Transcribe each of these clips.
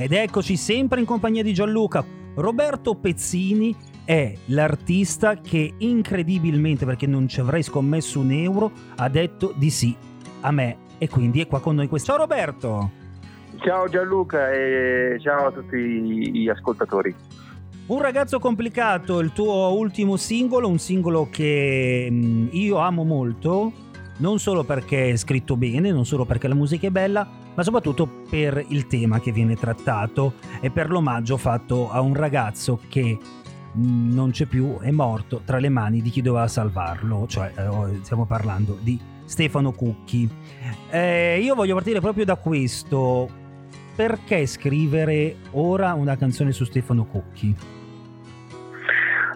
Ed eccoci sempre in compagnia di Gianluca. Roberto Pezzini è l'artista che incredibilmente, perché non ci avrei scommesso un euro, ha detto di sì a me e quindi è qua con noi questo. Ciao Roberto! Ciao Gianluca e ciao a tutti gli ascoltatori. Un ragazzo complicato, il tuo ultimo singolo, un singolo che mm, io amo molto, non solo perché è scritto bene, non solo perché la musica è bella, ma soprattutto per il tema che viene trattato e per l'omaggio fatto a un ragazzo che mm, non c'è più, è morto tra le mani di chi doveva salvarlo, cioè eh, stiamo parlando di Stefano Cucchi. Eh, io voglio partire proprio da questo. Perché scrivere ora una canzone su Stefano Cucchi?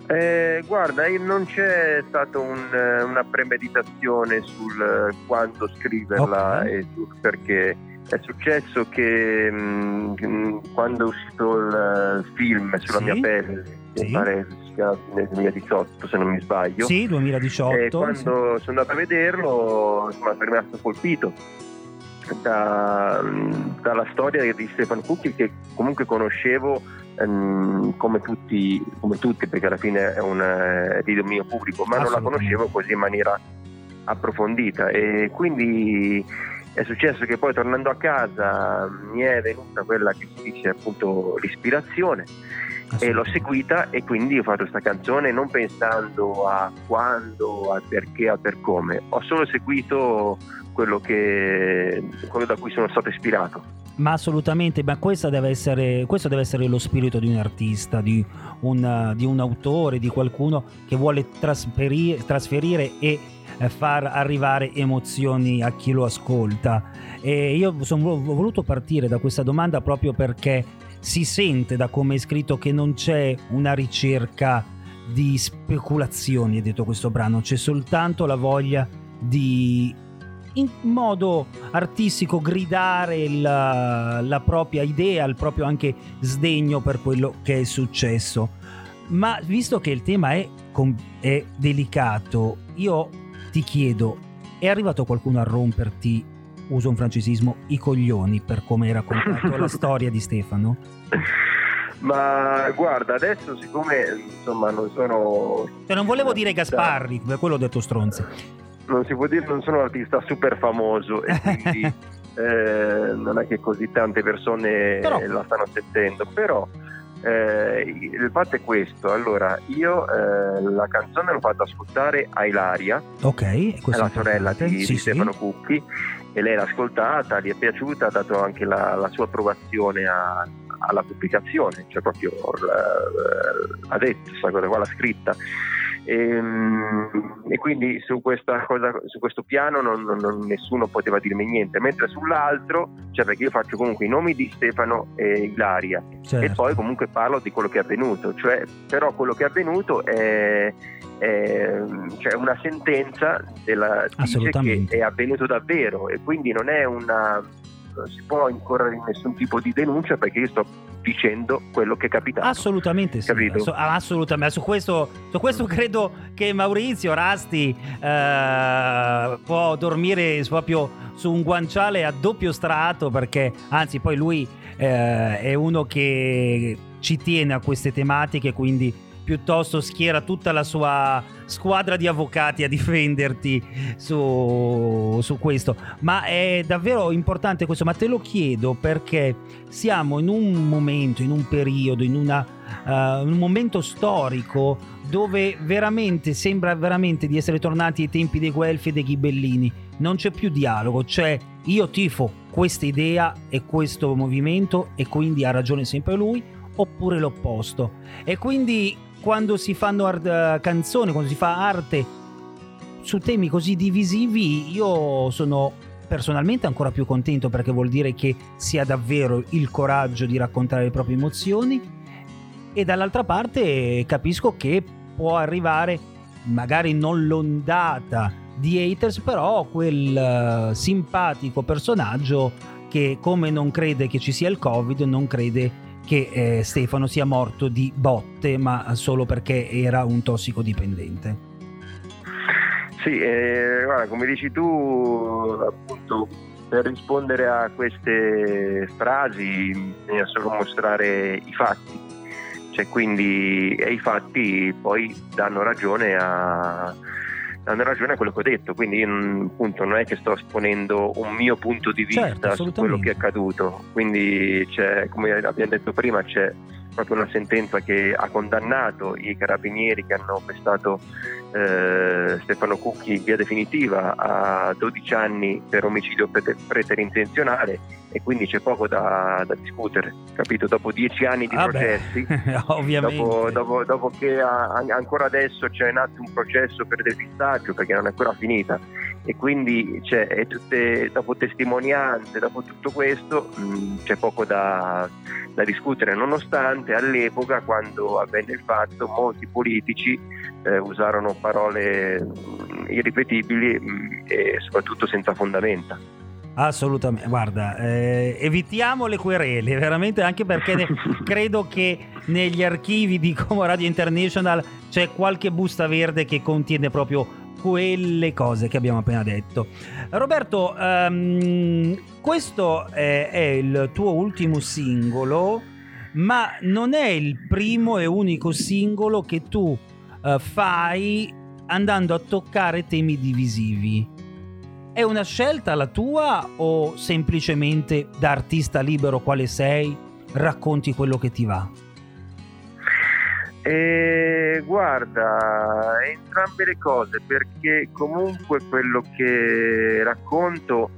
Eh, guarda, non c'è stata un, una premeditazione sul quando scriverla okay. e sul perché. È successo che mh, mm, quando è uscito il film sulla sì? mia pelle, sì. pare nel 2018 se non mi sbaglio. Sì, 2018. E quando sì. sono andato a vederlo sono rimasto colpito da, dalla storia di Stefano Cucchi che comunque conoscevo um, come, tutti, come, tutti, perché alla fine è un è di dominio pubblico, ma non la conoscevo così in maniera approfondita e quindi è successo che poi tornando a casa mi è venuta quella che si dice appunto l'ispirazione e l'ho seguita e quindi ho fatto questa canzone non pensando a quando, al perché, al per come, ho solo seguito quello, che, quello da cui sono stato ispirato. Ma assolutamente, ma deve essere, questo deve essere lo spirito di un artista, di un, di un autore, di qualcuno che vuole trasferire, trasferire e eh, far arrivare emozioni a chi lo ascolta. E io sono voluto partire da questa domanda proprio perché si sente da come è scritto che non c'è una ricerca di speculazioni, è detto questo brano, c'è soltanto la voglia di in modo artistico gridare la, la, propria idea, il proprio anche sdegno per quello che è successo. Ma visto che il tema è, è delicato, io ti chiedo, è arrivato qualcuno a romperti uso un francesismo, i coglioni per come hai raccontato la storia di Stefano? Ma guarda, adesso siccome insomma non sono... Cioè non volevo dire Gasparri, per quello ho detto stronzi. Non si può dire non sono un artista super famoso e quindi eh, non è che così tante persone però... la stanno sentendo, però eh, il fatto è questo, allora io eh, la canzone l'ho fatta ascoltare a Ilaria, okay, è la sorella di, sì, di Stefano sì. Cucchi e lei l'ha ascoltata, gli è piaciuta, ha dato anche la, la sua approvazione a, alla pubblicazione, cioè proprio l'ha detto, questa cosa qua l'ha scritta. E, ehm, e, quindi su, questa cosa, su questo piano non, non, nessuno poteva dirmi niente, mentre sull'altro, cioè perché io faccio comunque i nomi di Stefano e Ilaria certo. e poi comunque parlo di quello che è avvenuto, cioè, però quello che è avvenuto è, è cioè una sentenza della, dice che è avvenuto davvero e quindi non è una non si può incorrere in nessun tipo di denuncia perché io sto dicendo quello che è capitato. Assolutamente sì. Capito? assolutamente. Su questo, su questo credo che Maurizio Rasti eh, può dormire proprio su un guanciale a doppio strato perché anzi poi lui eh, è uno che ci tiene a queste tematiche quindi piuttosto schiera tutta la sua squadra di avvocati a difenderti su, su, questo. Ma è davvero importante questo, ma te lo chiedo perché siamo in un momento, in un periodo, in una, uh, un momento storico dove veramente sembra veramente di essere tornati ai tempi dei Guelfi e dei Ghibellini. Non c'è più dialogo, cioè io tifo questa idea e questo movimento e quindi ha ragione sempre lui oppure l'opposto. E quindi quando si fanno art- eh, canzoni, quando si fa arte su temi così divisivi, io sono personalmente ancora più contento perché vuol dire che si ha davvero il coraggio di raccontare le proprie emozioni. E dall'altra parte capisco che può arrivare magari non l'ondata di haters, però quel uh, simpatico personaggio che come non crede che ci sia il Covid, non crede che eh, Stefano sia morto di botte, ma solo perché era un tossicodipendente. Sì, eh, guarda, come dici tu, appunto, per rispondere a queste frasi bisogna solo mostrare i fatti, cioè, quindi, e i fatti poi danno ragione a, hanno ragione a quello che ho detto, quindi appunto non è che sto esponendo un mio punto di vista certo, su quello che è accaduto, quindi come abbiamo detto prima c'è proprio una sentenza che ha condannato i carabinieri che hanno pestato eh, Stefano Cucchi in via definitiva a 12 anni per omicidio preterintenzionale e quindi c'è poco da, da discutere, capito? Dopo 10 anni di ah processi, dopo, dopo, dopo, che a, ancora adesso c'è in atto un processo per depistaggio perché non è ancora finita e quindi cioè, tutte, dopo testimonianze, dopo tutto questo mh, c'è poco da, da, discutere, nonostante all'epoca quando avvenne il fatto molti politici eh, usarono parole mh, irripetibili mh, e soprattutto senza fondamenta. Assolutamente, guarda, eh, evitiamo le querele, veramente anche perché credo che negli archivi di Como Radio International c'è qualche busta verde che contiene proprio quelle cose che abbiamo appena detto. Roberto, um, questo è, è il tuo ultimo singolo, ma non è il primo e unico singolo che tu uh, fai andando a toccare temi divisivi. È una scelta la tua o semplicemente da artista libero quale sei racconti quello che ti va? E guarda, entrambe le cose, perché comunque quello che racconto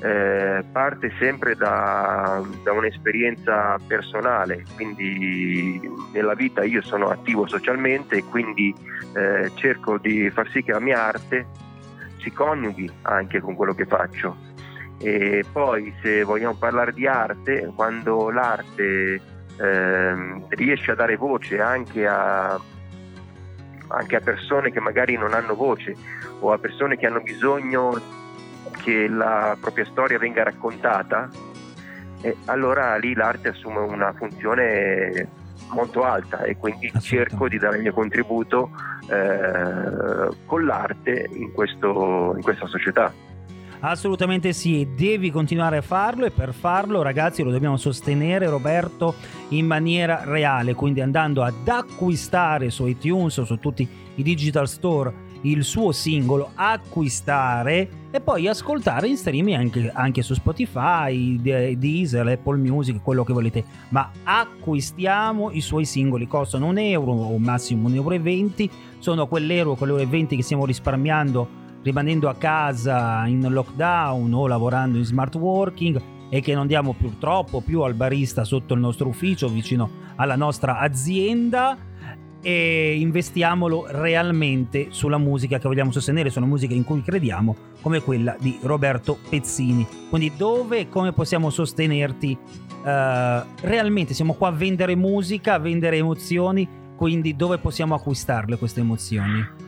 eh, parte sempre da, da, un'esperienza personale, quindi nella vita io sono attivo socialmente e quindi eh, cerco di far sì che la mia arte si coniughi anche con quello che faccio. E poi se vogliamo parlare di arte, quando l'arte ehm, riesce a dare voce anche a, anche a persone che magari non hanno voce o a persone che hanno bisogno che la propria storia venga raccontata, e allora lì l'arte assume una funzione molto alta e quindi cerco di dare il mio contributo eh, con l'arte in, questo, in questa società. Assolutamente sì, devi continuare a farlo e per farlo ragazzi lo dobbiamo sostenere Roberto in maniera reale, quindi andando ad acquistare su iTunes o su tutti i digital store il suo singolo, acquistare e poi ascoltare in streaming anche, anche, su Spotify, Deezer, Apple Music, quello che volete. Ma acquistiamo i suoi singoli, costano un euro o massimo un euro e venti, sono quell'euro, quell'euro e venti che stiamo risparmiando rimanendo a casa in lockdown o lavorando in smart working e che non diamo purtroppo più al barista sotto il nostro ufficio vicino alla nostra azienda e investiamolo realmente sulla musica che vogliamo sostenere, sulla musica in cui crediamo, come quella di Roberto Pezzini. Quindi dove e come possiamo sostenerti uh, realmente? Siamo qua a vendere musica, a vendere emozioni, quindi dove possiamo acquistarle queste emozioni?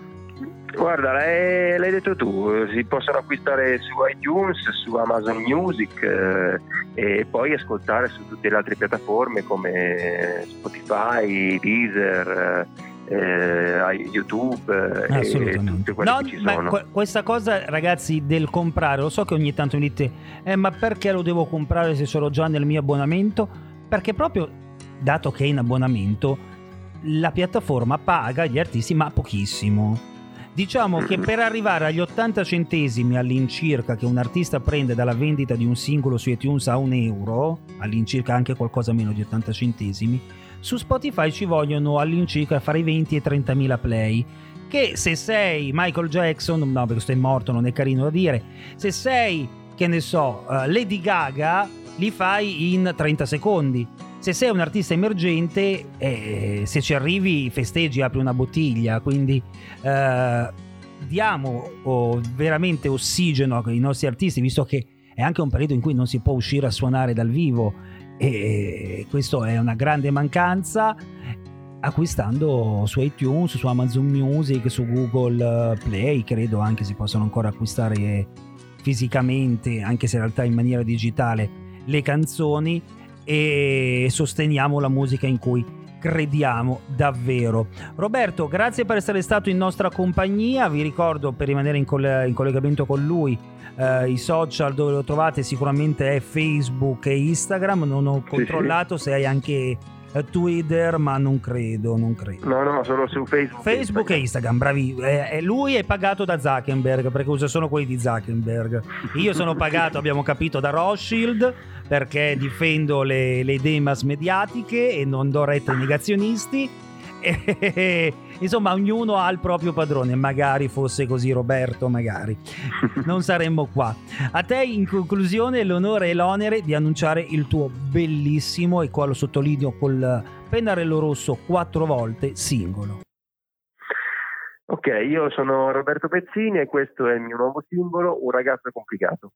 Guarda, l'hai, l'hai, detto tu, si possono acquistare su iTunes, su Amazon Music eh, e poi ascoltare su tutte le altre piattaforme come Spotify, Deezer, eh, YouTube eh, e tutte quelle no, che ci sono. Ma questa cosa ragazzi del comprare, lo so che ogni tanto mi dite, eh, ma perché lo devo comprare se sono già nel mio abbonamento? Perché proprio, dato che è in abbonamento, la piattaforma paga gli artisti ma pochissimo Diciamo che per arrivare agli 80 centesimi all'incirca che un artista prende dalla vendita di un singolo su iTunes a un euro, all'incirca anche qualcosa meno di 80 centesimi, su Spotify ci vogliono all'incirca fare i 20 e 30 mila play. Che se sei Michael Jackson, no perché è morto, non è carino da dire, se sei, che ne so, uh, Lady Gaga, li fai in 30 secondi se sei un artista emergente, eh, se ci arrivi festeggi, apri una bottiglia, quindi eh, diamo oh, veramente ossigeno ai nostri artisti, visto che è anche un periodo in cui non si può uscire a suonare dal vivo. E questo è una grande mancanza acquistando su iTunes, su Amazon Music, su Google Play, credo anche si possono ancora acquistare fisicamente, anche se in realtà in maniera digitale, le canzoni e sosteniamo la musica in cui crediamo davvero. Roberto, grazie per essere stato in nostra compagnia. Vi ricordo per rimanere in, coll- in collegamento con lui eh, i social dove lo trovate sicuramente è Facebook e Instagram, non ho controllato sì, sì. se hai anche Twitter, ma non credo, non credo. No, no, solo su Facebook. Facebook e Instagram, bravi. Eh, lui è pagato da Zuckerberg perché usa solo quelli di Zuckerberg. Io sono pagato, abbiamo capito, da Rothschild perché difendo le, le idee mass mediatiche e non do retta ai negazionisti insomma, ognuno ha il proprio padrone. Magari fosse così, Roberto, magari non saremmo qua. A te, in conclusione, l'onore e l'onere di annunciare il tuo bellissimo, e qua lo sottolineo col pennarello rosso quattro volte, singolo. Ok, io sono Roberto Pezzini e questo è il mio nuovo simbolo, Un ragazzo complicato.